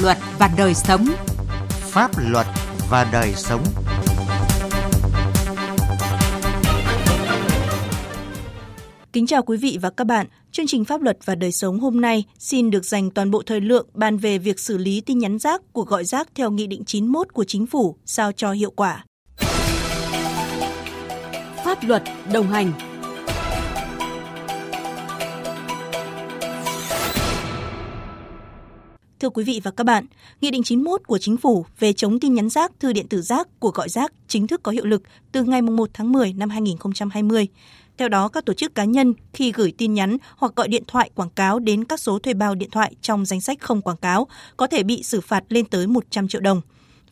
luật và đời sống. Pháp luật và đời sống. Kính chào quý vị và các bạn. Chương trình Pháp luật và đời sống hôm nay xin được dành toàn bộ thời lượng bàn về việc xử lý tin nhắn rác, cuộc gọi rác theo Nghị định 91 của Chính phủ sao cho hiệu quả. Pháp luật đồng hành Thưa quý vị và các bạn, Nghị định 91 của Chính phủ về chống tin nhắn rác, thư điện tử rác, cuộc gọi rác chính thức có hiệu lực từ ngày 1 tháng 10 năm 2020. Theo đó, các tổ chức cá nhân khi gửi tin nhắn hoặc gọi điện thoại quảng cáo đến các số thuê bao điện thoại trong danh sách không quảng cáo có thể bị xử phạt lên tới 100 triệu đồng.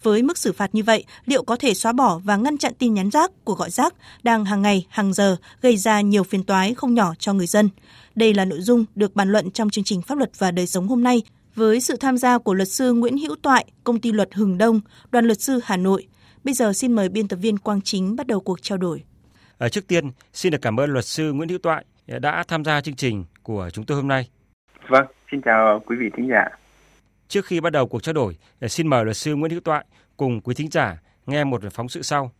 Với mức xử phạt như vậy, liệu có thể xóa bỏ và ngăn chặn tin nhắn rác, cuộc gọi rác đang hàng ngày, hàng giờ gây ra nhiều phiền toái không nhỏ cho người dân? Đây là nội dung được bàn luận trong chương trình Pháp luật và đời sống hôm nay với sự tham gia của luật sư Nguyễn Hữu Toại, công ty luật Hừng Đông, đoàn luật sư Hà Nội. Bây giờ xin mời biên tập viên Quang Chính bắt đầu cuộc trao đổi. À, trước tiên, xin được cảm ơn luật sư Nguyễn Hữu Toại đã tham gia chương trình của chúng tôi hôm nay. Vâng, xin chào quý vị thính giả. Trước khi bắt đầu cuộc trao đổi, xin mời luật sư Nguyễn Hữu Toại cùng quý thính giả nghe một phóng sự sau.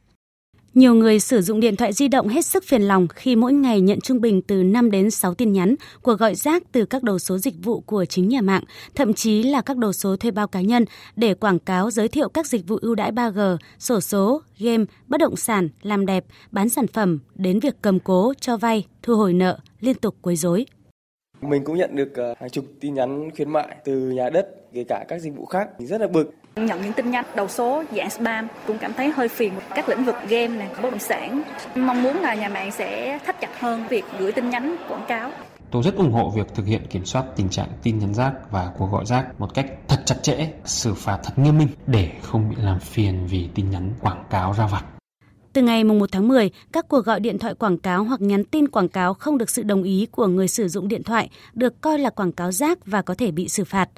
Nhiều người sử dụng điện thoại di động hết sức phiền lòng khi mỗi ngày nhận trung bình từ 5 đến 6 tin nhắn, cuộc gọi rác từ các đầu số dịch vụ của chính nhà mạng, thậm chí là các đầu số thuê bao cá nhân để quảng cáo giới thiệu các dịch vụ ưu đãi 3G, sổ số, game, bất động sản, làm đẹp, bán sản phẩm, đến việc cầm cố, cho vay, thu hồi nợ, liên tục quấy rối. Mình cũng nhận được ờ, hàng chục tin nhắn khuyến mại từ nhà đất, kể cả các dịch vụ khác. Mình rất là bực Nhận những tin nhắn đầu số dạng spam cũng cảm thấy hơi phiền các lĩnh vực game này, bất động sản. Mong muốn là nhà mạng sẽ thắt chặt hơn việc gửi tin nhắn quảng cáo. Tôi rất ủng hộ việc thực hiện kiểm soát tình trạng tin nhắn rác và cuộc gọi rác một cách thật chặt chẽ, xử phạt thật nghiêm minh để không bị làm phiền vì tin nhắn quảng cáo ra vặt. Từ ngày 1 tháng 10, các cuộc gọi điện thoại quảng cáo hoặc nhắn tin quảng cáo không được sự đồng ý của người sử dụng điện thoại được coi là quảng cáo rác và có thể bị xử phạt.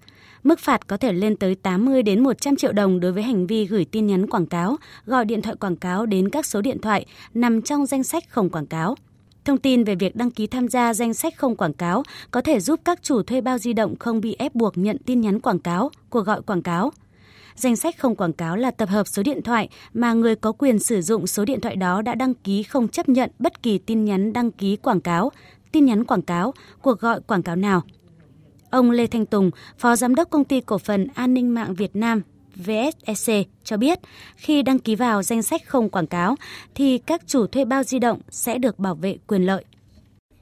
Mức phạt có thể lên tới 80 đến 100 triệu đồng đối với hành vi gửi tin nhắn quảng cáo, gọi điện thoại quảng cáo đến các số điện thoại nằm trong danh sách không quảng cáo. Thông tin về việc đăng ký tham gia danh sách không quảng cáo có thể giúp các chủ thuê bao di động không bị ép buộc nhận tin nhắn quảng cáo, cuộc gọi quảng cáo. Danh sách không quảng cáo là tập hợp số điện thoại mà người có quyền sử dụng số điện thoại đó đã đăng ký không chấp nhận bất kỳ tin nhắn đăng ký quảng cáo, tin nhắn quảng cáo, cuộc gọi quảng cáo nào. Ông Lê Thanh Tùng, Phó Giám đốc Công ty Cổ phần An ninh mạng Việt Nam (VSEC) cho biết khi đăng ký vào danh sách không quảng cáo thì các chủ thuê bao di động sẽ được bảo vệ quyền lợi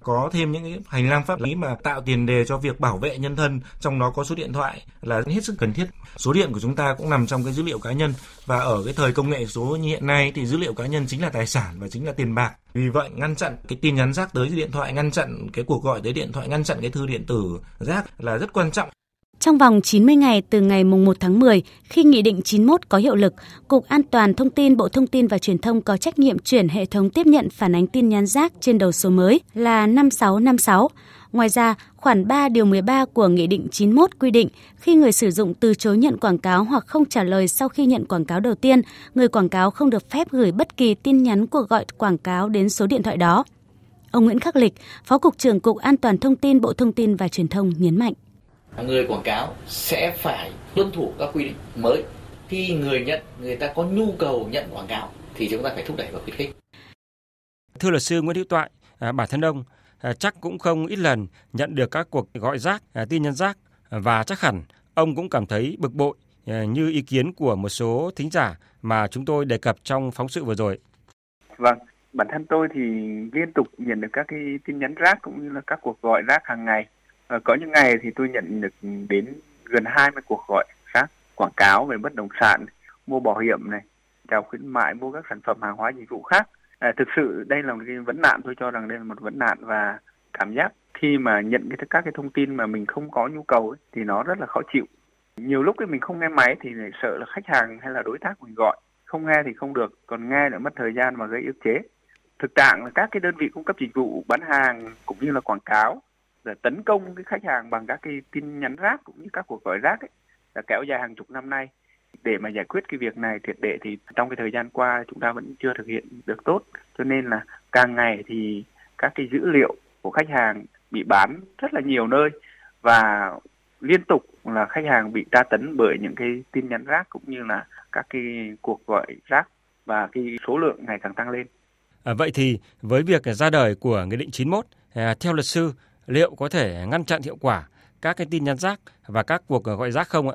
có thêm những hành lang pháp lý mà tạo tiền đề cho việc bảo vệ nhân thân, trong đó có số điện thoại là hết sức cần thiết. Số điện của chúng ta cũng nằm trong cái dữ liệu cá nhân. Và ở cái thời công nghệ số như hiện nay thì dữ liệu cá nhân chính là tài sản và chính là tiền bạc. Vì vậy, ngăn chặn cái tin nhắn rác tới điện thoại, ngăn chặn cái cuộc gọi tới điện thoại, ngăn chặn cái thư điện tử rác là rất quan trọng trong vòng 90 ngày từ ngày 1 tháng 10, khi Nghị định 91 có hiệu lực, Cục An toàn Thông tin Bộ Thông tin và Truyền thông có trách nhiệm chuyển hệ thống tiếp nhận phản ánh tin nhắn rác trên đầu số mới là 5656. Ngoài ra, khoản 3 điều 13 của Nghị định 91 quy định khi người sử dụng từ chối nhận quảng cáo hoặc không trả lời sau khi nhận quảng cáo đầu tiên, người quảng cáo không được phép gửi bất kỳ tin nhắn cuộc gọi quảng cáo đến số điện thoại đó. Ông Nguyễn Khắc Lịch, Phó Cục trưởng Cục An toàn Thông tin Bộ Thông tin và Truyền thông nhấn mạnh người quảng cáo sẽ phải tuân thủ các quy định mới khi người nhận người ta có nhu cầu nhận quảng cáo thì chúng ta phải thúc đẩy và khuyến khích. Thưa luật sư Nguyễn Hữu Toại, à, bản thân ông à, chắc cũng không ít lần nhận được các cuộc gọi rác, à, tin nhắn rác và chắc hẳn ông cũng cảm thấy bực bội à, như ý kiến của một số thính giả mà chúng tôi đề cập trong phóng sự vừa rồi. Vâng, bản thân tôi thì liên tục nhận được các cái tin nhắn rác cũng như là các cuộc gọi rác hàng ngày À, có những ngày thì tôi nhận được đến gần 20 cuộc gọi khác quảng cáo về bất động sản, mua bảo hiểm này, chào khuyến mại, mua các sản phẩm hàng hóa dịch vụ khác. À, thực sự đây là một cái vấn nạn, tôi cho rằng đây là một vấn nạn và cảm giác khi mà nhận cái các cái thông tin mà mình không có nhu cầu ấy, thì nó rất là khó chịu. Nhiều lúc thì mình không nghe máy thì lại sợ là khách hàng hay là đối tác mình gọi, không nghe thì không được, còn nghe lại mất thời gian và gây ức chế. Thực trạng là các cái đơn vị cung cấp dịch vụ bán hàng cũng như là quảng cáo là tấn công cái khách hàng bằng các cái tin nhắn rác cũng như các cuộc gọi rác ấy là kéo dài hàng chục năm nay để mà giải quyết cái việc này triệt để thì trong cái thời gian qua chúng ta vẫn chưa thực hiện được tốt cho nên là càng ngày thì các cái dữ liệu của khách hàng bị bán rất là nhiều nơi và liên tục là khách hàng bị tra tấn bởi những cái tin nhắn rác cũng như là các cái cuộc gọi rác và cái số lượng ngày càng tăng lên. À, vậy thì với việc ra đời của Nghị định 91, à, theo luật sư, liệu có thể ngăn chặn hiệu quả các cái tin nhắn rác và các cuộc ờ, gọi rác không ạ?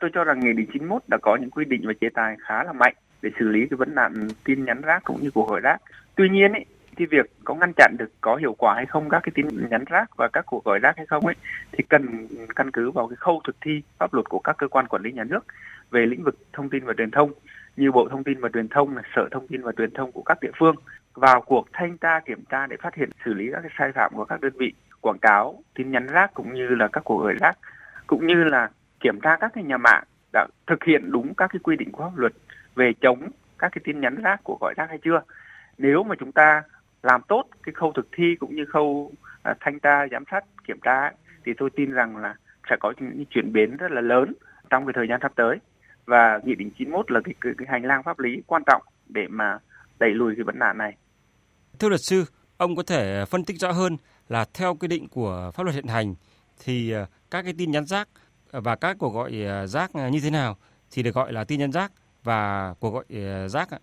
Tôi cho rằng Nghị định 91 đã có những quy định và chế tài khá là mạnh để xử lý cái vấn nạn tin nhắn rác cũng như cuộc gọi rác. Tuy nhiên ấy, cái việc có ngăn chặn được có hiệu quả hay không các cái tin nhắn rác và các cuộc gọi rác hay không ấy thì cần căn cứ vào cái khâu thực thi pháp luật của các cơ quan quản lý nhà nước về lĩnh vực thông tin và truyền thông như Bộ Thông tin và Truyền thông, Sở Thông tin và Truyền thông của các địa phương vào cuộc thanh tra kiểm tra để phát hiện xử lý các cái sai phạm của các đơn vị quảng cáo, tin nhắn rác cũng như là các cuộc gọi rác cũng như là kiểm tra các cái nhà mạng đã thực hiện đúng các cái quy định của pháp luật về chống các cái tin nhắn rác của gọi rác hay chưa. Nếu mà chúng ta làm tốt cái khâu thực thi cũng như khâu à, thanh tra giám sát kiểm tra thì tôi tin rằng là sẽ có những chuyển biến rất là lớn trong cái thời gian sắp tới và nghị định 91 là cái, cái, cái hành lang pháp lý quan trọng để mà đẩy lùi cái vấn nạn này. Thưa luật sư, ông có thể phân tích rõ hơn là theo quy định của pháp luật hiện hành thì ờ, các cái tin nhắn rác ờ, và các cuộc gọi ờ, rác như thế nào thì được gọi là tin nhắn rác và cuộc gọi rác ạ?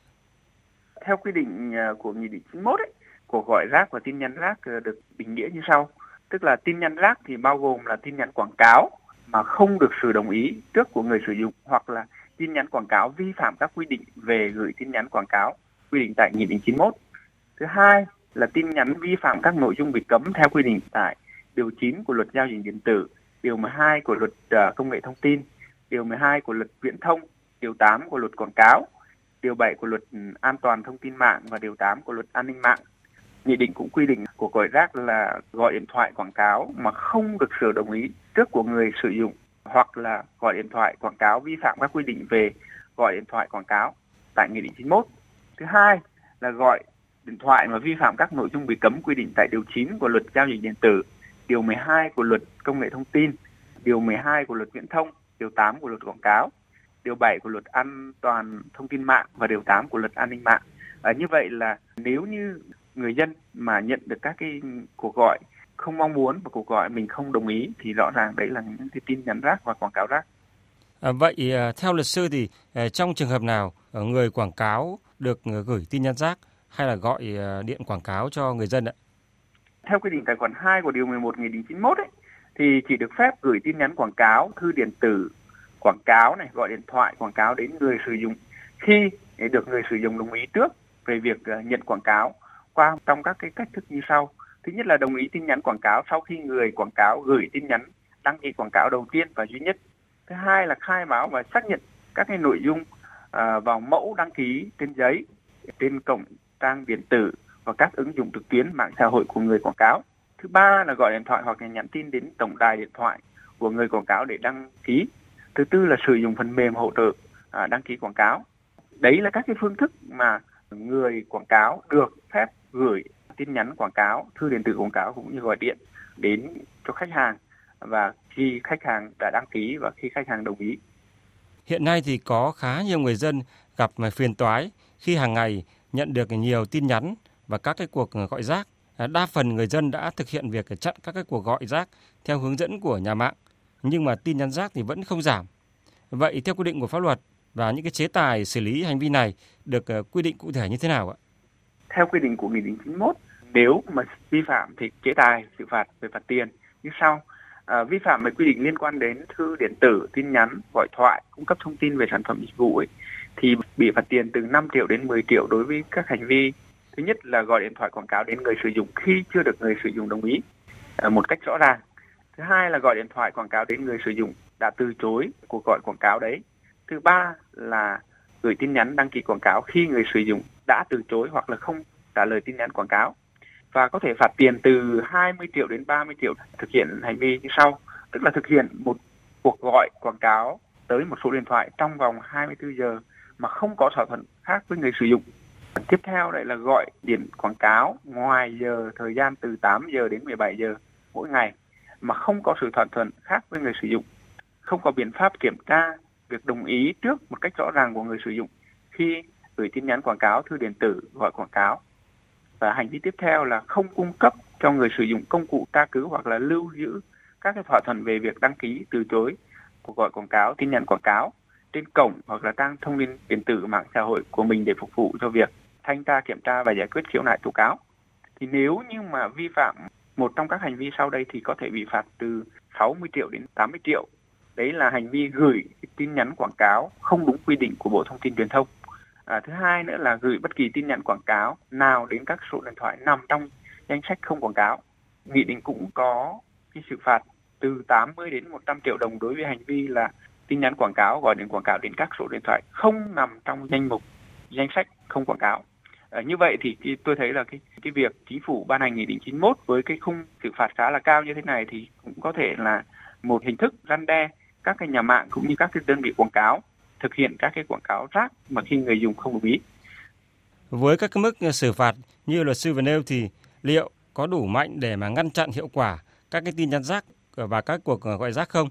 Theo quy định của nghị định 91 ấy, cuộc gọi rác và tin nhắn rác được định nghĩa như sau. Tức là tin nhắn rác thì bao gồm là tin nhắn quảng cáo mà không được sự đồng ý trước của người sử dụng hoặc là tin nhắn quảng cáo vi phạm các quy định về gửi tin nhắn quảng cáo quy định tại Nghị định 91. Thứ hai là tin nhắn vi phạm các nội dung bị cấm theo quy định tại điều 9 của luật giao dịch điện tử, điều 12 của luật uh, công nghệ thông tin, điều 12 của luật viễn thông, điều 8 của luật quảng cáo, điều 7 của luật an toàn thông tin mạng và điều 8 của luật an ninh mạng Nghị định cũng quy định của gọi rác là gọi điện thoại quảng cáo mà không được sự đồng ý trước của người sử dụng hoặc là gọi điện thoại quảng cáo vi phạm các quy định về gọi điện thoại quảng cáo tại Nghị định 91. Thứ hai là gọi điện thoại mà vi phạm các nội dung bị cấm quy định tại điều 9 của luật giao dịch điện tử, điều 12 của luật công nghệ thông tin, điều 12 của luật viễn thông, điều 8 của luật quảng cáo, điều 7 của luật an toàn thông tin mạng và điều 8 của luật an ninh mạng. À, như vậy là nếu như người dân mà nhận được các cái cuộc gọi không mong muốn và cuộc gọi mình không đồng ý thì rõ ràng đấy là những cái tin nhắn rác và quảng cáo rác. À, vậy à, theo luật sư thì à, trong trường hợp nào à, người quảng cáo được gửi tin nhắn rác hay là gọi ờ, điện quảng cáo cho người dân ạ? Theo quy định tài khoản 2 của điều 11 Nghị định 91 ấy, thì chỉ được phép gửi tin nhắn quảng cáo, thư điện tử, quảng cáo này, gọi điện thoại quảng cáo đến người sử dụng khi được người sử dụng đồng ý trước về việc ờ, nhận quảng cáo qua trong các cái cách thức như sau. Thứ nhất là đồng ý tin nhắn quảng cáo sau khi người quảng cáo gửi tin nhắn đăng ký quảng cáo đầu tiên và duy nhất. Thứ hai là khai báo và xác nhận các cái nội dung ờ, vào mẫu đăng ký trên giấy, trên cổng trang điện tử và các ứng dụng trực tuyến mạng xã hội của người quảng cáo. Thứ ba là gọi điện thoại hoặc là nhắn tin đến tổng đài điện thoại của người quảng cáo để đăng ký. Thứ tư là sử dụng phần mềm hỗ trợ à, đăng ký quảng cáo. Đấy là các cái phương thức mà người quảng cáo được phép gửi tin nhắn quảng cáo, thư điện tử quảng cáo cũng như gọi điện đến cho khách hàng và khi khách hàng đã đăng ký và khi khách hàng đồng ý. Hiện nay thì có khá nhiều người dân gặp phiền toái khi hàng ngày nhận được nhiều tin nhắn và các cái cuộc ờ, gọi rác. À, đa phần người dân đã thực hiện việc chặn các cái cuộc gọi rác theo hướng dẫn của nhà mạng, nhưng mà tin nhắn rác thì vẫn không giảm. Vậy theo quy định của pháp luật và những cái chế tài xử lý hành vi này được ờ, quy định cụ thể như thế nào ạ? theo quy định của nghị định 91 nếu mà vi phạm thì chế tài xử phạt về phạt tiền như sau à, vi phạm về quy định liên quan đến thư điện tử tin nhắn gọi thoại cung cấp thông tin về sản phẩm dịch vụ ấy, thì bị phạt tiền từ 5 triệu đến 10 triệu đối với các hành vi. Thứ nhất là gọi điện thoại quảng cáo đến người sử dụng khi chưa được người sử dụng đồng ý à, một cách rõ ràng. Thứ hai là gọi điện thoại quảng cáo đến người sử dụng đã từ chối cuộc gọi quảng cáo đấy. Thứ ba là gửi tin nhắn đăng ký quảng cáo khi người sử dụng đã từ chối hoặc là không trả lời tin nhắn quảng cáo. Và có thể phạt tiền từ 20 triệu đến 30 triệu thực hiện hành vi như sau. Tức là thực hiện một cuộc gọi quảng cáo tới một số điện thoại trong vòng 24 giờ mà không có thỏa thuận khác với người sử dụng. Tiếp theo đây là gọi điện quảng cáo ngoài giờ thời gian từ 8 giờ đến 17 giờ mỗi ngày mà không có sự thỏa thuận khác với người sử dụng. Không có biện pháp kiểm tra việc đồng ý trước một cách rõ ràng của người sử dụng khi gửi tin nhắn quảng cáo, thư điện tử, gọi quảng cáo. Và hành vi tiếp theo là không cung cấp cho người sử dụng công cụ tra cứu hoặc là lưu giữ các cái thỏa thuận về việc đăng ký từ chối cuộc gọi quảng cáo, tin nhắn quảng cáo trên cổng hoặc là trang thông tin điện tử mạng xã hội của mình để phục vụ cho việc thanh tra kiểm tra và giải quyết khiếu nại tố cáo. Thì nếu như mà vi phạm một trong các hành vi sau đây thì có thể bị phạt từ 60 triệu đến 80 triệu. Đấy là hành vi gửi tin nhắn quảng cáo không đúng quy định của Bộ Thông tin Truyền thông. À, thứ hai nữa là gửi bất kỳ tin nhắn quảng cáo nào đến các số điện thoại nằm trong danh sách không quảng cáo. Nghị định cũng có cái xử phạt từ 80 đến 100 triệu đồng đối với hành vi là tin nhắn quảng cáo gọi điện quảng cáo đến các số điện thoại không nằm trong danh mục danh sách không quảng cáo. À, như vậy thì tôi thấy là cái cái việc chính phủ ban hành nghị định 91 với cái khung xử phạt khá là cao như thế này thì cũng có thể là một hình thức răn đe các cái nhà mạng cũng như các cái đơn vị quảng cáo thực hiện các cái quảng cáo rác mà khi người dùng không đồng ý. Với các cái mức xử phạt như luật sư vừa nêu thì liệu có đủ mạnh để mà ngăn chặn hiệu quả các cái tin nhắn rác và các cuộc gọi rác không?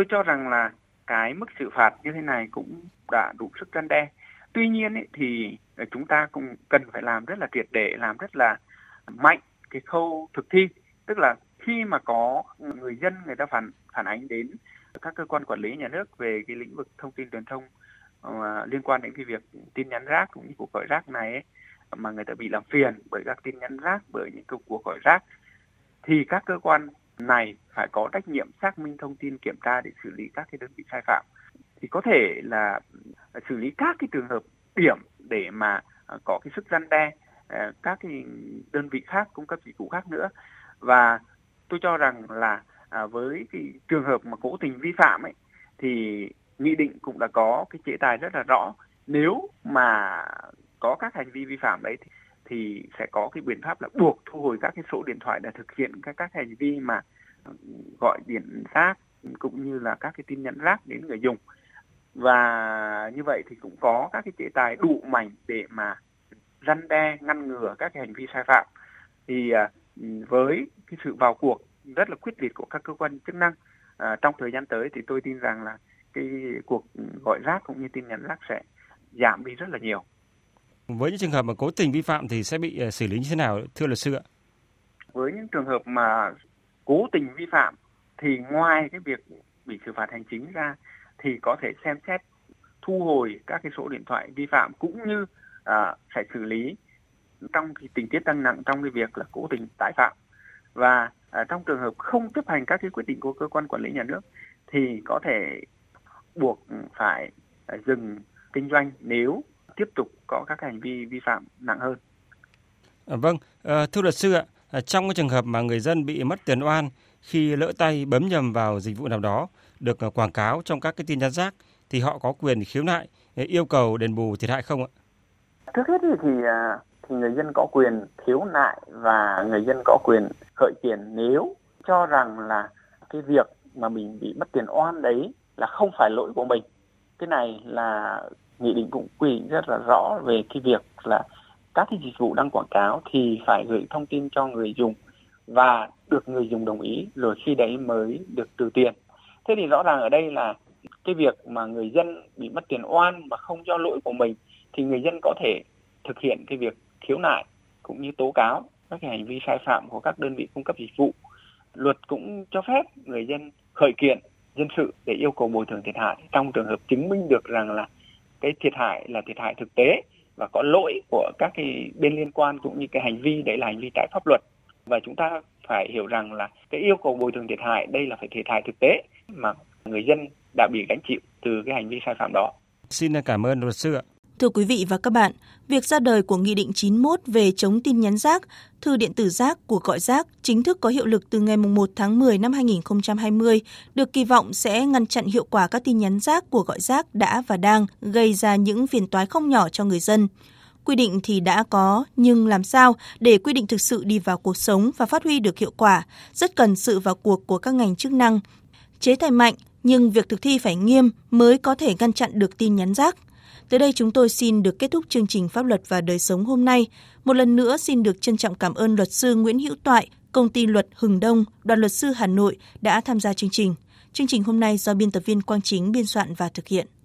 Tôi cho rằng là cái mức xử phạt như thế này cũng đã đủ sức răn đe. Tuy nhiên ấy, thì ờ, chúng ta cũng cần phải làm rất là triệt để, làm rất là mạnh cái khâu thực thi. Tức là khi mà có người dân người ta phản phản ánh đến các cơ quan quản lý nhà nước về cái lĩnh vực thông tin truyền thông uh, liên quan đến cái việc tin nhắn rác cũng như cuộc gọi rác này ấy, mà người ta bị làm phiền bởi các tin nhắn rác bởi những cuộc gọi rác thì các cơ quan này phải có trách nhiệm xác minh thông tin kiểm tra để xử lý các cái đơn vị sai phạm. Thì có thể là à, xử lý các cái trường hợp điểm để mà à, có cái sức răn đe à, các cái đơn vị khác cung cấp dịch vụ khác nữa. Và tôi cho rằng là với cái trường hợp mà cố tình vi phạm ấy thì nghị định cũng đã có cái chế tài rất là rõ. Nếu mà có các hành vi vi phạm đấy thì, thì sẽ có cái biện pháp là buộc thu hồi các cái số điện thoại để thực hiện các các hành vi mà ừ, gọi điện rác cũng như là các cái tin nhắn rác đến người dùng và như vậy thì cũng có các cái chế tài đủ mạnh để mà răn đe ngăn ngừa các cái hành vi sai phạm thì à, ừ, với cái sự vào cuộc rất là quyết liệt của các cơ quan chức năng à, trong thời gian tới thì tôi tin rằng là cái cuộc ừ, gọi rác cũng như tin nhắn rác sẽ giảm đi rất là nhiều. Với những trường hợp mà cố tình vi phạm thì sẽ bị ờ, xử lý như thế nào thưa luật sư ạ? Với những trường hợp mà cố tình vi phạm thì ngoài cái việc bị xử phạt hành chính ra thì có thể xem xét thu hồi các cái số điện thoại vi phạm cũng như à, phải xử lý trong cái tình tiết tăng nặng trong cái việc là cố tình tái phạm và à, trong trường hợp không chấp hành các cái quyết định của cơ quan quản lý nhà nước thì có thể buộc phải à, dừng kinh doanh nếu tiếp tục có các hành vi vi phạm nặng hơn. À, vâng, à, thưa luật sư ạ, à, trong cái trường hợp mà người dân bị mất tiền oan khi lỡ tay bấm nhầm vào dịch vụ nào đó được quảng cáo trong các cái tin nhắn rác thì họ có quyền khiếu nại yêu cầu đền bù thiệt hại không ạ? Trước hết thì thì người dân có quyền khiếu nại và người dân có quyền khởi kiện nếu cho rằng là cái việc mà mình bị mất tiền oan đấy là không phải lỗi của mình. Cái này là nghị định cũng quy định rất là rõ về cái việc là các cái dịch vụ đăng quảng cáo thì phải gửi thông tin cho người dùng và được người dùng đồng ý, rồi khi đấy mới được trừ tiền. Thế thì rõ ràng ở đây là cái việc mà người dân bị mất tiền oan mà không do lỗi của mình thì người dân có thể thực hiện cái việc khiếu nại cũng như tố cáo các cái hành vi sai phạm của các đơn vị cung cấp dịch vụ. Luật cũng cho phép người dân khởi kiện dân sự để yêu cầu bồi thường thiệt hại trong trường hợp chứng minh được rằng là cái thiệt hại là thiệt hại thực tế và có lỗi của các cái bên liên quan cũng như cái hành vi, đấy là hành vi trái pháp luật và chúng ta phải hiểu rằng là cái yêu cầu bồi thường thiệt hại, đây là phải thiệt hại thực tế mà người dân đã bị gánh chịu từ cái hành vi sai phạm đó. Xin cảm ơn luật sư ạ. Thưa quý vị và các bạn, việc ra đời của Nghị định 91 về chống tin nhắn rác, thư điện tử rác, cuộc gọi rác chính thức có hiệu lực từ ngày 1 tháng 10 năm 2020, được kỳ vọng sẽ ngăn chặn hiệu quả các tin nhắn rác, cuộc gọi rác đã và đang gây ra những phiền toái không nhỏ cho người dân. Quy định thì đã có, nhưng làm sao để quy định thực sự đi vào cuộc sống và phát huy được hiệu quả, rất cần sự vào cuộc của các ngành chức năng. Chế tài mạnh, nhưng việc thực thi phải nghiêm mới có thể ngăn chặn được tin nhắn rác. Tới đây chúng tôi xin được kết thúc chương trình Pháp luật và đời sống hôm nay. Một lần nữa xin được trân trọng cảm ơn luật sư Nguyễn Hữu Toại, công ty luật Hừng Đông, đoàn luật sư Hà Nội đã tham gia chương trình. Chương trình hôm nay do biên tập viên Quang Chính biên soạn và thực hiện.